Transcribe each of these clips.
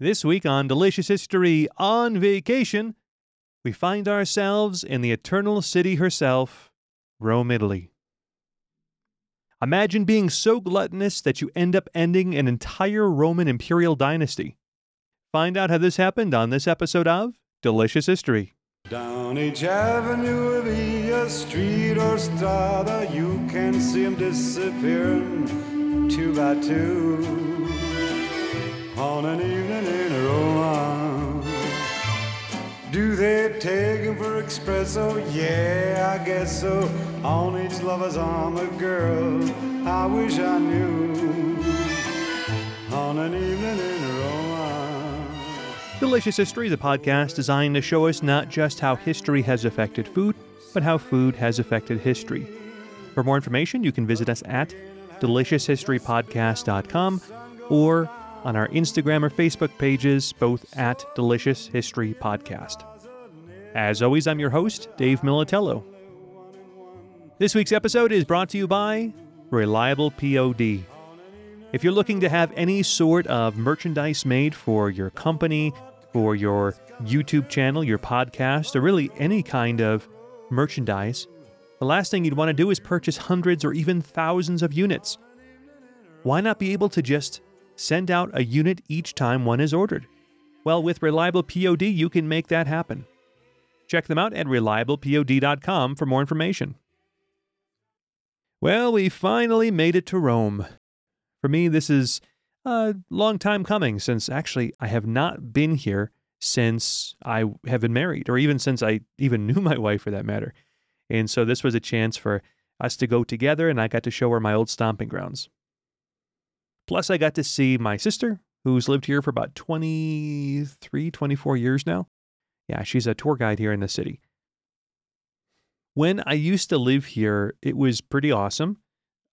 This week on Delicious History on Vacation, we find ourselves in the eternal city herself, Rome, Italy. Imagine being so gluttonous that you end up ending an entire Roman imperial dynasty. Find out how this happened on this episode of Delicious History. Down each avenue of a street or strada, you can see 'em disappearing two by two. On an evening in Rome, do they take 'em for espresso? Yeah, I guess so. On each lover's arm, a girl I wish I knew. On an evening in Rome. Delicious History is a podcast designed to show us not just how history has affected food, but how food has affected history. For more information, you can visit us at delicioushistorypodcast.com or on our Instagram or Facebook pages, both at Delicious History Podcast. As always, I'm your host, Dave Militello. This week's episode is brought to you by Reliable POD. If you're looking to have any sort of merchandise made for your company, for your YouTube channel, your podcast, or really any kind of merchandise, the last thing you'd want to do is purchase hundreds or even thousands of units. Why not be able to just send out a unit each time one is ordered? Well, with Reliable POD, you can make that happen. Check them out at reliablepod.com for more information. Well, we finally made it to Rome. For me, this is a long time coming since actually I have not been here since I have been married, or even since I even knew my wife for that matter. And so this was a chance for us to go together, and I got to show her my old stomping grounds. Plus, I got to see my sister, who's lived here for about 23, 24 years now. Yeah, she's a tour guide here in the city. When I used to live here, it was pretty awesome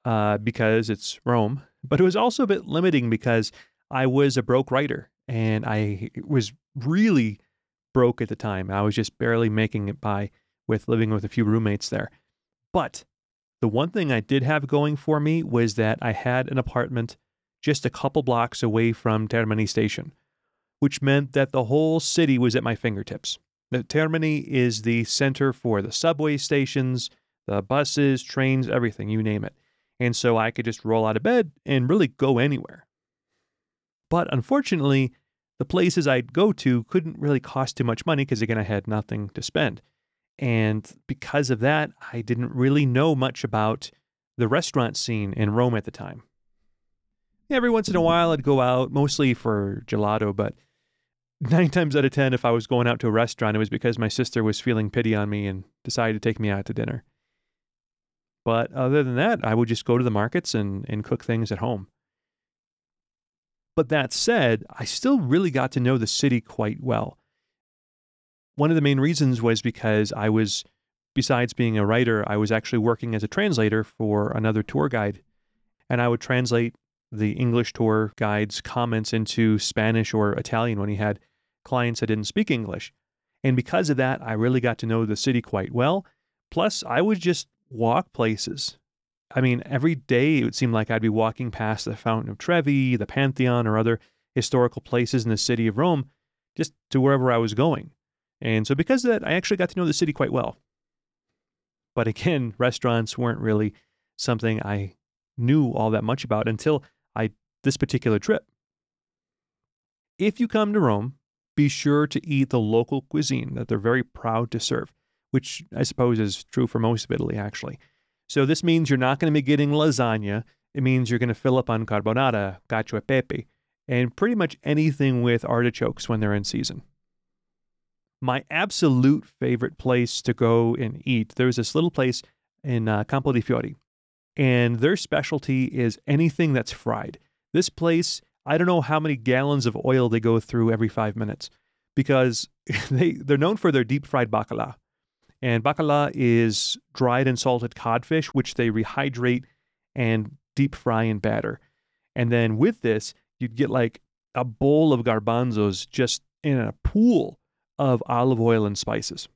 uh, because it's Rome, but it was also a bit limiting because I was a broke writer and I was really broke at the time. I was just barely making it by with living with a few roommates there. But the one thing I did have going for me was that I had an apartment just a couple blocks away from Termini Station, which meant that the whole city was at my fingertips. The Termini is the center for the subway stations, the buses, trains, everything, you name it. And so I could just roll out of bed and really go anywhere. But unfortunately, the places I'd go to couldn't really cost too much money because, again, I had nothing to spend. And because of that, I didn't really know much about the restaurant scene in Rome at the time. Every once in a while, I'd go out, mostly for gelato, but nine times out of 10, if I was going out to a restaurant, it was because my sister was feeling pity on me and decided to take me out to dinner. But other than that, I would just go to the markets and, and cook things at home. But that said, I still really got to know the city quite well. One of the main reasons was because I was, besides being a writer, I was actually working as a translator for another tour guide. And I would translate the English tour guide's comments into Spanish or Italian when he had clients that didn't speak English. And because of that, I really got to know the city quite well. Plus, I would just walk places. I mean, every day it would seem like I'd be walking past the Fountain of Trevi, the Pantheon, or other historical places in the city of Rome, just to wherever I was going. And so, because of that, I actually got to know the city quite well. But again, restaurants weren't really something I knew all that much about until I this particular trip. If you come to Rome, be sure to eat the local cuisine that they're very proud to serve, which I suppose is true for most of Italy, actually. So this means you're not going to be getting lasagna. It means you're going to fill up on carbonara, cacio e pepe, and pretty much anything with artichokes when they're in season. My absolute favorite place to go and eat, there's this little place in uh, Campo di Fiori, and their specialty is anything that's fried. This place, I don't know how many gallons of oil they go through every five minutes because they, they're known for their deep fried bacala. And bacala is dried and salted codfish, which they rehydrate and deep fry in batter. And then with this, you'd get like a bowl of garbanzos just in a pool of olive oil and spices.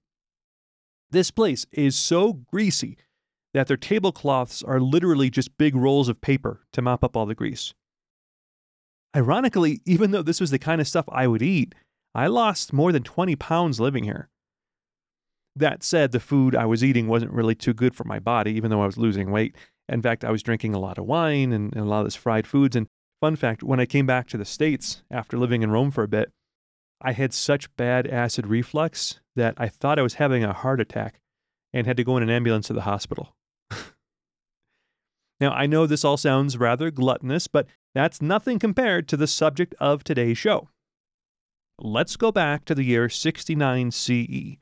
This place is so greasy that their tablecloths are literally just big rolls of paper to mop up all the grease. Ironically, even though this was the kind of stuff I would eat, I lost more than 20 pounds living here. That said, the food I was eating wasn't really too good for my body, even though I was losing weight. In fact, I was drinking a lot of wine and, and a lot of this fried foods. And fun fact, when I came back to the States after living in Rome for a bit, I had such bad acid reflux that I thought I was having a heart attack and had to go in an ambulance to the hospital. Now, I know this all sounds rather gluttonous, but that's nothing compared to the subject of today's show. Let's go back to the year 69 CE.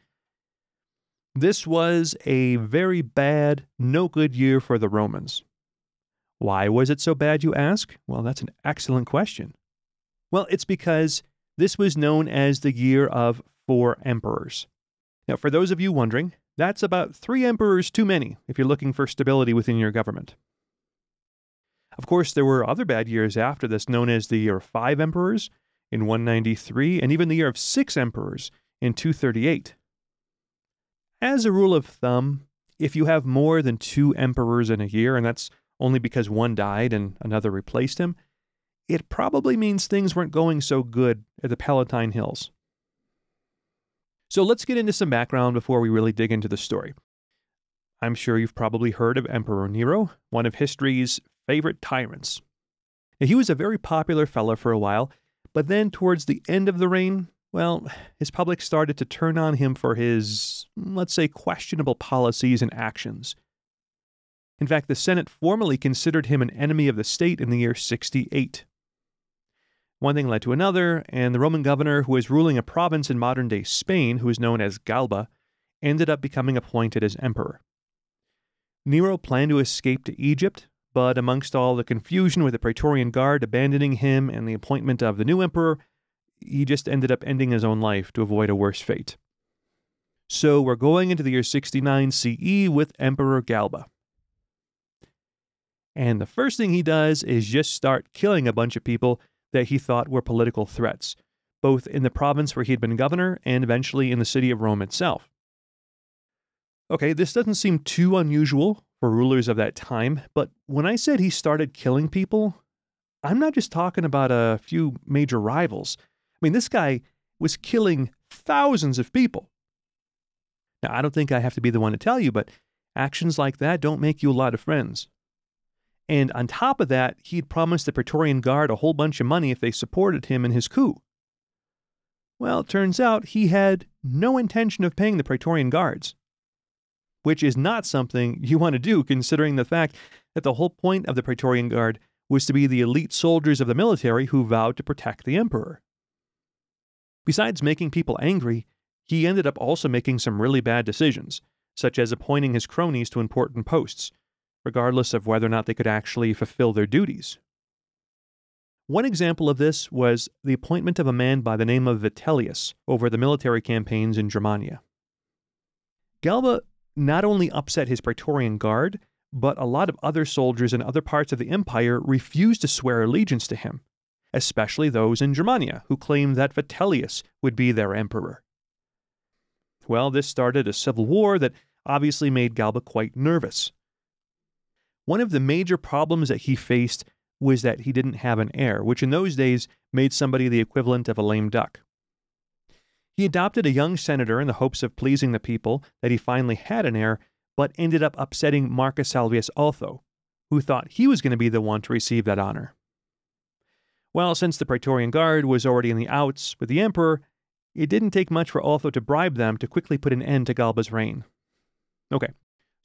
This was a very bad, no good year for the Romans. Why was it so bad, you ask? Well, that's an excellent question. Well, it's because this was known as the year of four emperors. Now, for those of you wondering, that's about three emperors too many if you're looking for stability within your government. Of course, there were other bad years after this, known as the year of five emperors in 193, and even the year of six emperors in 238. As a rule of thumb, if you have more than two emperors in a year, and that's only because one died and another replaced him, it probably means things weren't going so good at the Palatine Hills. So let's get into some background before we really dig into the story. I'm sure you've probably heard of Emperor Nero, one of history's favorite tyrants. Now, he was a very popular fellow for a while, but then towards the end of the reign, well, his public started to turn on him for his, let's say, questionable policies and actions. In fact, the Senate formally considered him an enemy of the state in the year 68. One thing led to another, and the Roman governor who was ruling a province in modern day Spain, who is known as Galba, ended up becoming appointed as emperor. Nero planned to escape to Egypt, but amongst all the confusion with the Praetorian Guard abandoning him and the appointment of the new emperor, he just ended up ending his own life to avoid a worse fate. So we're going into the year 69 CE with Emperor Galba. And the first thing he does is just start killing a bunch of people that he thought were political threats, both in the province where he had been governor and eventually in the city of Rome itself. Okay, this doesn't seem too unusual for rulers of that time, but when I said he started killing people, I'm not just talking about a few major rivals. I mean, this guy was killing thousands of people. Now, I don't think I have to be the one to tell you, but actions like that don't make you a lot of friends. And on top of that, he'd promised the Praetorian Guard a whole bunch of money if they supported him in his coup. Well, it turns out he had no intention of paying the Praetorian Guards, which is not something you want to do considering the fact that the whole point of the Praetorian Guard was to be the elite soldiers of the military who vowed to protect the emperor. Besides making people angry, he ended up also making some really bad decisions, such as appointing his cronies to important posts, regardless of whether or not they could actually fulfill their duties. One example of this was the appointment of a man by the name of Vitellius over the military campaigns in Germania. Galba not only upset his Praetorian Guard, but a lot of other soldiers in other parts of the empire refused to swear allegiance to him, especially those in Germania who claimed that Vitellius would be their emperor. Well, this started a civil war that obviously made Galba quite nervous. One of the major problems that he faced was that he didn't have an heir, which in those days made somebody the equivalent of a lame duck. He adopted a young senator in the hopes of pleasing the people that he finally had an heir, but ended up upsetting Marcus Salvius Otho, who thought he was going to be the one to receive that honor. Well, since the Praetorian Guard was already in the outs with the emperor, it didn't take much for Otho to bribe them to quickly put an end to Galba's reign. Okay,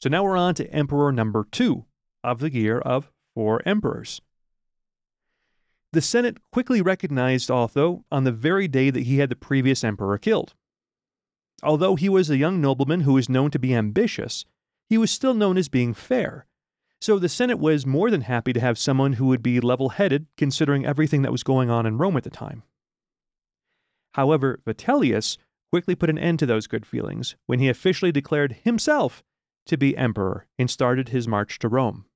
so now we're on to Emperor number two, of the year of four emperors. The Senate quickly recognized Otho on the very day that he had the previous emperor killed. Although he was a young nobleman who was known to be ambitious, he was still known as being fair. So the Senate was more than happy to have someone who would be level headed considering everything that was going on in Rome at the time. However, Vitellius quickly put an end to those good feelings when he officially declared himself to be emperor and started his march to Rome.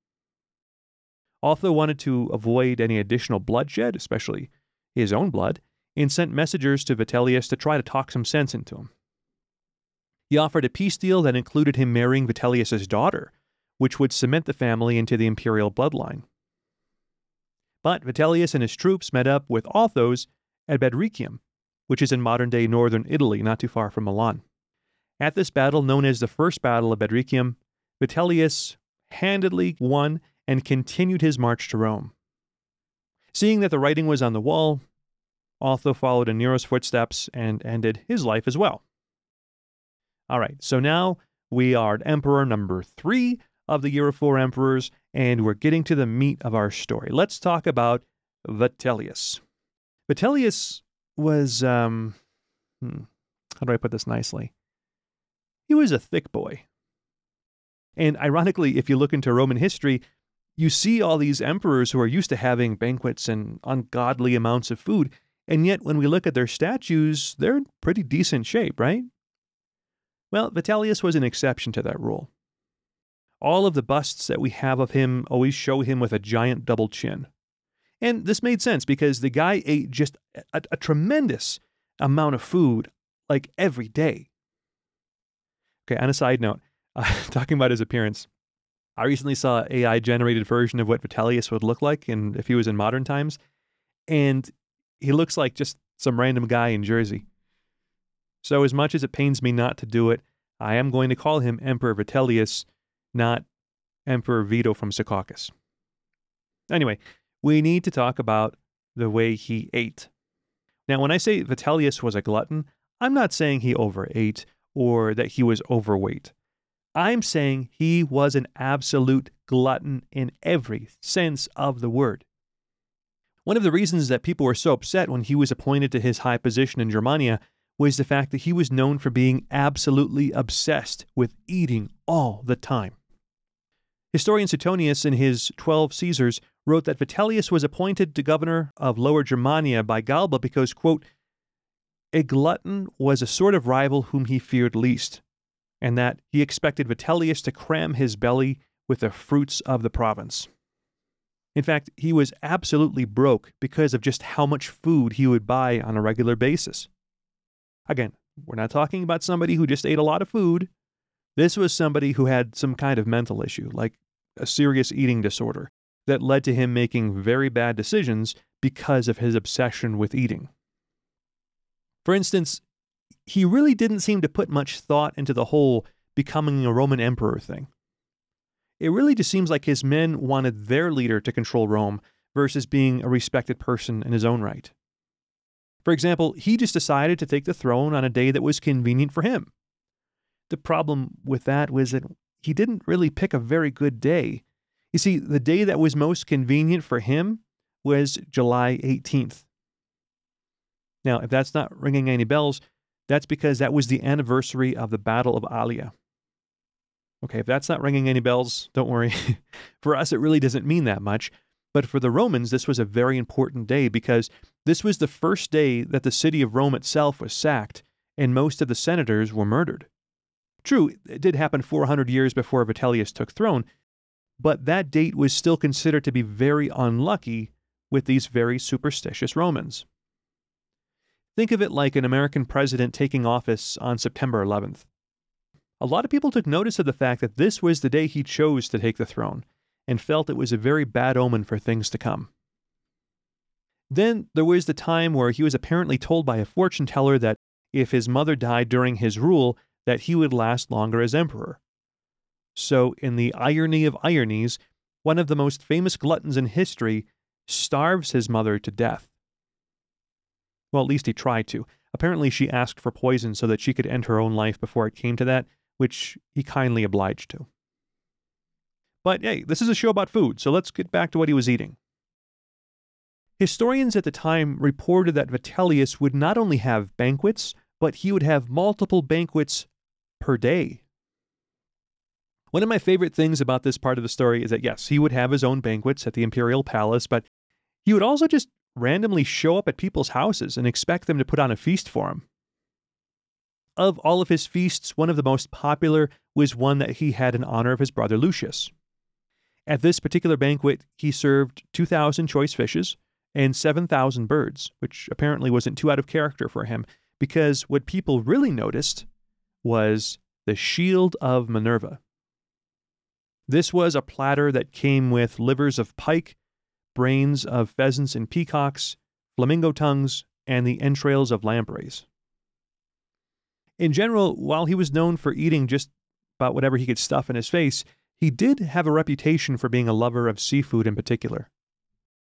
Otho wanted to avoid any additional bloodshed, especially his own blood, and sent messengers to Vitellius to try to talk some sense into him. He offered a peace deal that included him marrying Vitellius's daughter, which would cement the family into the imperial bloodline. But Vitellius and his troops met up with Otho's at Bedriacum, which is in modern day northern Italy, not too far from Milan. At this battle, known as the First Battle of Bedriacum, Vitellius handedly won and continued his march to Rome. Seeing that the writing was on the wall, Otho followed in Nero's footsteps and ended his life as well. All right, so now we are at Emperor number three of the year of four emperors, and we're getting to the meat of our story. Let's talk about Vitellius. Vitellius was, um, hmm, how do I put this nicely? He was a thick boy. And ironically, if you look into Roman history, you see all these emperors who are used to having banquets and ungodly amounts of food, and yet when we look at their statues, they're in pretty decent shape, right? Well, Vitellius was an exception to that rule. All of the busts that we have of him always show him with a giant double chin. And this made sense because the guy ate just a, a tremendous amount of food like every day. Okay, on a side note, uh, talking about his appearance, I recently saw an AI generated version of what Vitellius would look like in, if he was in modern times, and he looks like just some random guy in Jersey. So, as much as it pains me not to do it, I am going to call him Emperor Vitellius, not Emperor Vito from Secaucus. Anyway, we need to talk about the way he ate. Now, when I say Vitellius was a glutton, I'm not saying he overate or that he was overweight. I'm saying he was an absolute glutton in every sense of the word. One of the reasons that people were so upset when he was appointed to his high position in Germania was the fact that he was known for being absolutely obsessed with eating all the time. Historian Suetonius, in his Twelve Caesars, wrote that Vitellius was appointed to governor of Lower Germania by Galba because, quote, a glutton was a sort of rival whom he feared least, and that he expected Vitellius to cram his belly with the fruits of the province. In fact, he was absolutely broke because of just how much food he would buy on a regular basis. Again, we're not talking about somebody who just ate a lot of food. This was somebody who had some kind of mental issue, like a serious eating disorder, that led to him making very bad decisions because of his obsession with eating. For instance, he really didn't seem to put much thought into the whole becoming a Roman emperor thing. It really just seems like his men wanted their leader to control Rome versus being a respected person in his own right. For example, he just decided to take the throne on a day that was convenient for him. The problem with that was that he didn't really pick a very good day. You see, the day that was most convenient for him was July 18th. Now, if that's not ringing any bells, that's because that was the anniversary of the Battle of Allia. Okay, if that's not ringing any bells, don't worry. for us, it really doesn't mean that much. But for the Romans, this was a very important day because this was the first day that the city of Rome itself was sacked and most of the senators were murdered. True, it did happen 400 years before Vitellius took throne, but that date was still considered to be very unlucky with these very superstitious Romans. Think of it like an American president taking office on September 11th. A lot of people took notice of the fact that this was the day he chose to take the throne and felt it was a very bad omen for things to come. Then there was the time where he was apparently told by a fortune teller that if his mother died during his rule, that he would last longer as emperor. So, in the irony of ironies, one of the most famous gluttons in history starves his mother to death. Well, at least he tried to. Apparently, she asked for poison so that she could end her own life before it came to that, which he kindly obliged to. But hey, this is a show about food, so let's get back to what he was eating. Historians at the time reported that Vitellius would not only have banquets, but he would have multiple banquets per day. One of my favorite things about this part of the story is that, yes, he would have his own banquets at the imperial palace, but he would also just randomly show up at people's houses and expect them to put on a feast for him. Of all of his feasts, one of the most popular was one that he had in honor of his brother Lucius. At this particular banquet, he served 2,000 choice fishes and 7,000 birds, which apparently wasn't too out of character for him, because what people really noticed was the Shield of Minerva. This was a platter that came with livers of pike, brains of pheasants and peacocks, flamingo tongues, and the entrails of lampreys. In general, while he was known for eating just about whatever he could stuff in his face, he did have a reputation for being a lover of seafood in particular.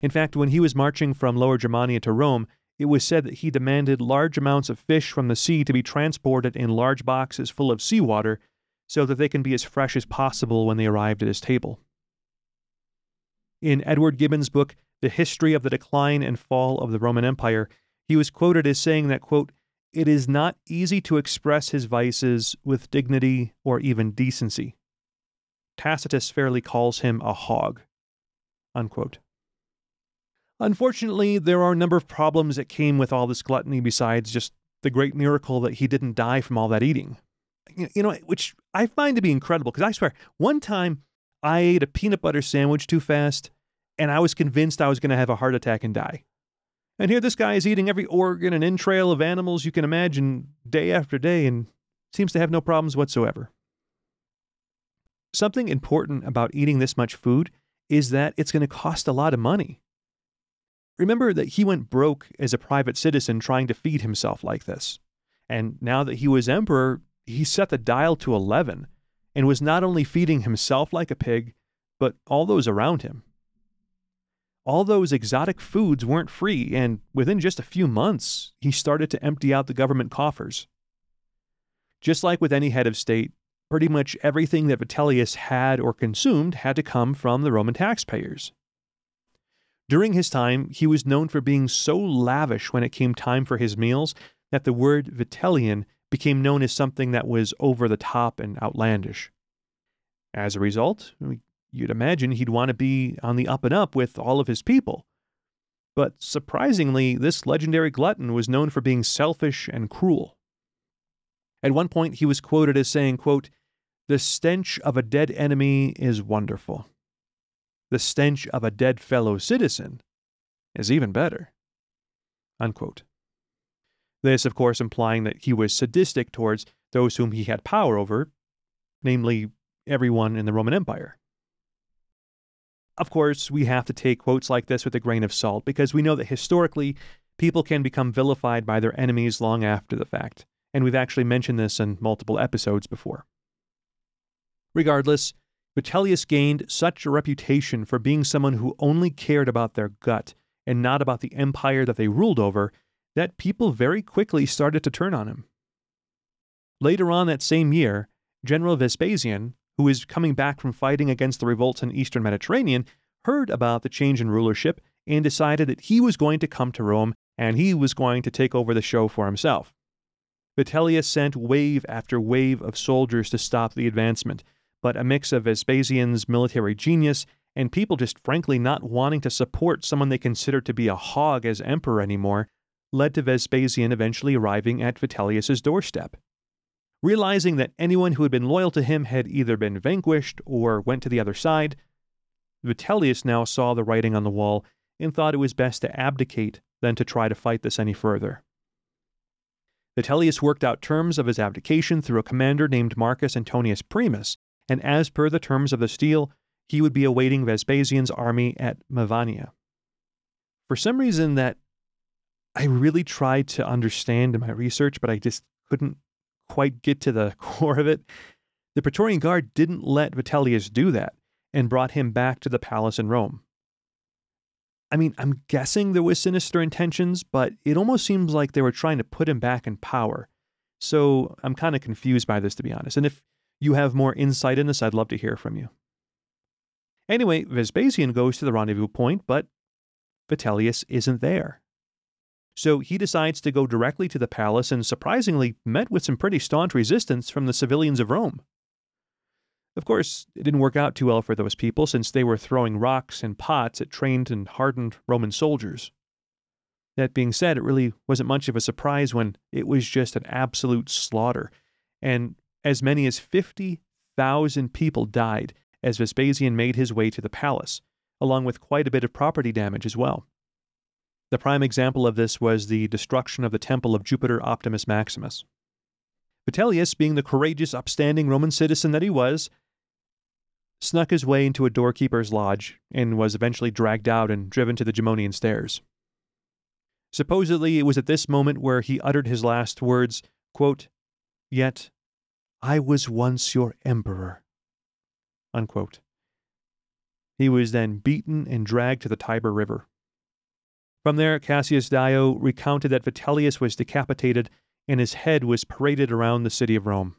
In fact, when he was marching from Lower Germania to Rome, it was said that he demanded large amounts of fish from the sea to be transported in large boxes full of seawater so that they can be as fresh as possible when they arrived at his table. In Edward Gibbon's book, The History of the Decline and Fall of the Roman Empire, he was quoted as saying that, quote, it is not easy to express his vices with dignity or even decency. Tacitus fairly calls him a hog. Unquote. Unfortunately, there are a number of problems that came with all this gluttony besides just the great miracle that he didn't die from all that eating. You know, which I find to be incredible because I swear, one time I ate a peanut butter sandwich too fast and I was convinced I was going to have a heart attack and die. And here this guy is eating every organ and entrail of animals you can imagine day after day and seems to have no problems whatsoever. Something important about eating this much food is that it's going to cost a lot of money. Remember that he went broke as a private citizen trying to feed himself like this. And now that he was emperor, he set the dial to 11 and was not only feeding himself like a pig, but all those around him. All those exotic foods weren't free, and within just a few months, he started to empty out the government coffers. Just like with any head of state, pretty much everything that Vitellius had or consumed had to come from the Roman taxpayers. During his time, he was known for being so lavish when it came time for his meals that the word Vitellian became known as something that was over the top and outlandish. As a result, you'd imagine he'd want to be on the up and up with all of his people. But surprisingly, this legendary glutton was known for being selfish and cruel. At one point, he was quoted as saying, quote, The stench of a dead enemy is wonderful the stench of a dead fellow citizen is even better. Unquote. This, of course, implying that he was sadistic towards those whom he had power over, namely everyone in the Roman Empire. Of course, we have to take quotes like this with a grain of salt because we know that historically, people can become vilified by their enemies long after the fact, and we've actually mentioned this in multiple episodes before. Regardless, Vitellius gained such a reputation for being someone who only cared about their gut and not about the empire that they ruled over that people very quickly started to turn on him. Later on that same year, General Vespasian, who was coming back from fighting against the revolts in eastern Mediterranean, heard about the change in rulership and decided that he was going to come to Rome and he was going to take over the show for himself. Vitellius sent wave after wave of soldiers to stop the advancement, but a mix of Vespasian's military genius and people just frankly not wanting to support someone they considered to be a hog as emperor anymore led to Vespasian eventually arriving at Vitellius's doorstep. Realizing that anyone who had been loyal to him had either been vanquished or went to the other side, Vitellius now saw the writing on the wall and thought it was best to abdicate than to try to fight this any further. Vitellius worked out terms of his abdication through a commander named Marcus Antonius Primus, and as per the terms of the steel, he would be awaiting Vespasian's army at Mevania. For some reason that I really tried to understand in my research, but I just couldn't quite get to the core of it, the Praetorian Guard didn't let Vitellius do that and brought him back to the palace in Rome. I mean, I'm guessing there was sinister intentions, but it almost seems like they were trying to put him back in power. So I'm kind of confused by this, to be honest. And if you have more insight in this, I'd love to hear from you. Anyway, Vespasian goes to the rendezvous point, but Vitellius isn't there. So he decides to go directly to the palace and surprisingly met with some pretty staunch resistance from the civilians of Rome. Of course, it didn't work out too well for those people since they were throwing rocks and pots at trained and hardened Roman soldiers. That being said, it really wasn't much of a surprise when it was just an absolute slaughter, and as many as 50,000 people died as Vespasian made his way to the palace, along with quite a bit of property damage as well. The prime example of this was the destruction of the temple of Jupiter Optimus Maximus. Vitellius, being the courageous, upstanding Roman citizen that he was, snuck his way into a doorkeeper's lodge and was eventually dragged out and driven to the Gemonian stairs. Supposedly, it was at this moment where he uttered his last words, quote, Yet I was once your emperor. Unquote. He was then beaten and dragged to the Tiber River. From there, Cassius Dio recounted that Vitellius was decapitated and his head was paraded around the city of Rome.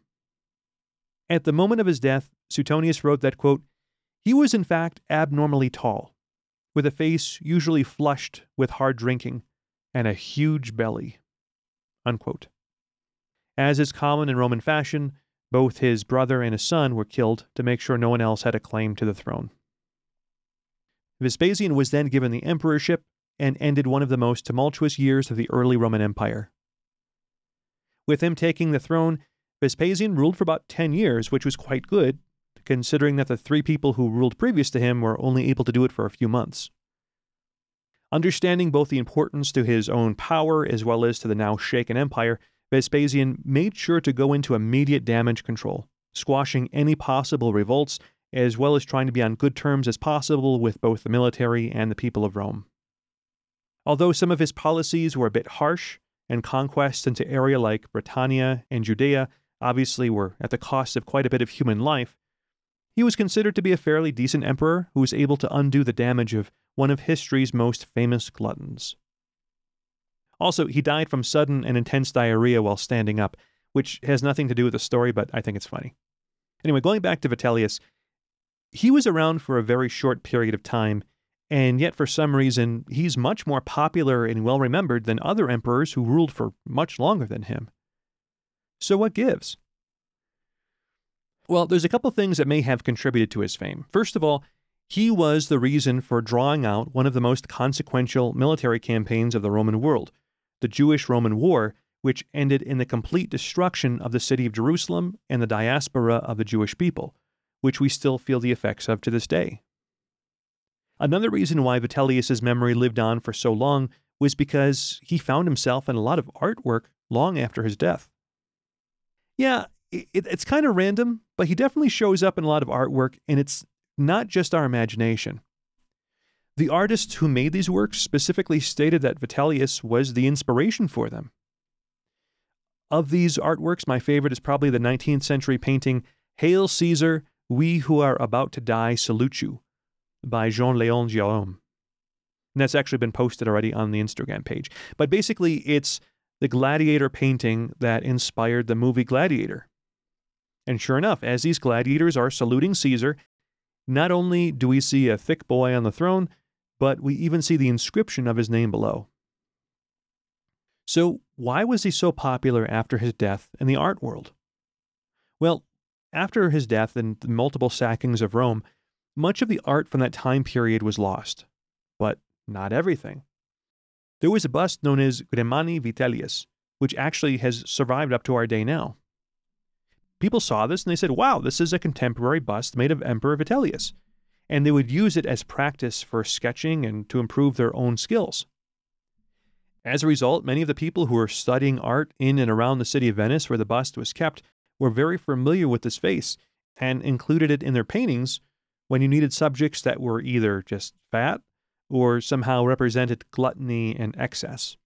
At the moment of his death, Suetonius wrote that, quote, he was in fact abnormally tall, with a face usually flushed with hard drinking and a huge belly. Unquote. As is common in Roman fashion, both his brother and his son were killed to make sure no one else had a claim to the throne. Vespasian was then given the emperorship and ended one of the most tumultuous years of the early Roman Empire. With him taking the throne, Vespasian ruled for about 10 years, which was quite good, considering that the three people who ruled previous to him were only able to do it for a few months. Understanding both the importance to his own power as well as to the now shaken empire, Vespasian made sure to go into immediate damage control, squashing any possible revolts, as well as trying to be on good terms as possible with both the military and the people of Rome. Although some of his policies were a bit harsh, and conquests into areas like Britannia and Judea obviously were at the cost of quite a bit of human life, he was considered to be a fairly decent emperor who was able to undo the damage of one of history's most famous gluttons. Also, he died from sudden and intense diarrhea while standing up, which has nothing to do with the story, but I think it's funny. Anyway, going back to Vitellius, he was around for a very short period of time, and yet for some reason, he's much more popular and well remembered than other emperors who ruled for much longer than him. So, what gives? Well, there's a couple things that may have contributed to his fame. First of all, he was the reason for drawing out one of the most consequential military campaigns of the Roman world, the Jewish Roman War, which ended in the complete destruction of the city of Jerusalem and the diaspora of the Jewish people, which we still feel the effects of to this day. Another reason why Vitellius's memory lived on for so long was because he found himself in a lot of artwork long after his death. Yeah, it, it's kind of random, but he definitely shows up in a lot of artwork, and it's not just our imagination. The artists who made these works specifically stated that Vitellius was the inspiration for them. Of these artworks, my favorite is probably the 19th century painting Hail Caesar, We Who Are About to Die Salute You by Jean Leon Gérôme. And that's actually been posted already on the Instagram page. But basically, it's the gladiator painting that inspired the movie Gladiator. And sure enough, as these gladiators are saluting Caesar, not only do we see a thick boy on the throne, but we even see the inscription of his name below. So, why was he so popular after his death in the art world? Well, after his death and the multiple sackings of Rome, much of the art from that time period was lost, but not everything. There was a bust known as Grimani Vitellius, which actually has survived up to our day now. People saw this and they said, wow, this is a contemporary bust made of Emperor Vitellius. And they would use it as practice for sketching and to improve their own skills. As a result, many of the people who were studying art in and around the city of Venice, where the bust was kept, were very familiar with this face and included it in their paintings when you needed subjects that were either just fat or somehow represented gluttony and excess.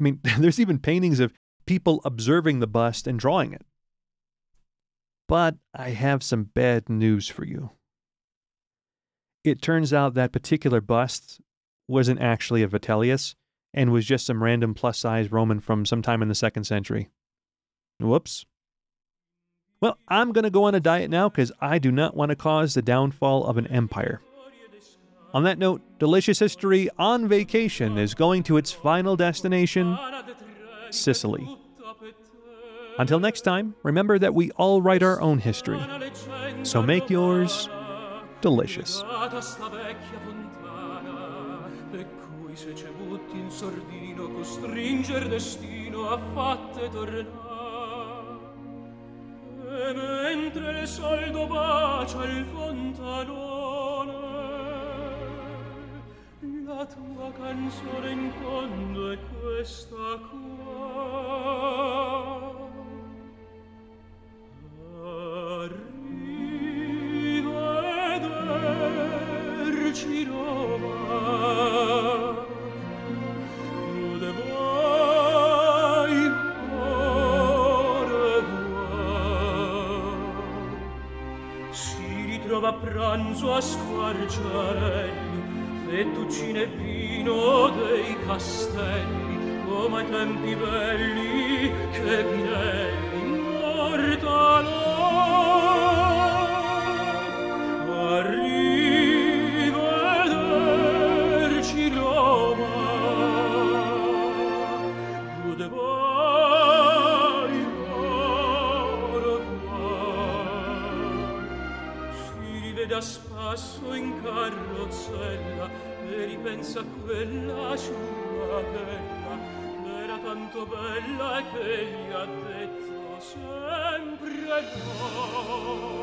I mean, there's even paintings of people observing the bust and drawing it. But I have some bad news for you. It turns out that particular bust wasn't actually a Vitellius and was just some random plus size Roman from sometime in the second century. Whoops. Well, I'm going to go on a diet now because I do not want to cause the downfall of an empire. On that note, Delicious History on Vacation is going to its final destination, Sicily. Until next time, remember that we all write our own history. So make yours delicious. mentre il soldo bacia il fontanone. La tua canzone in fondo è questa cura pranzo a squarciarelli, fettuccine e vino dei castelli, come ai tempi belli che vinelli immortalò. pensa quella sua bella che era tanto bella che gli ha detto sempre no.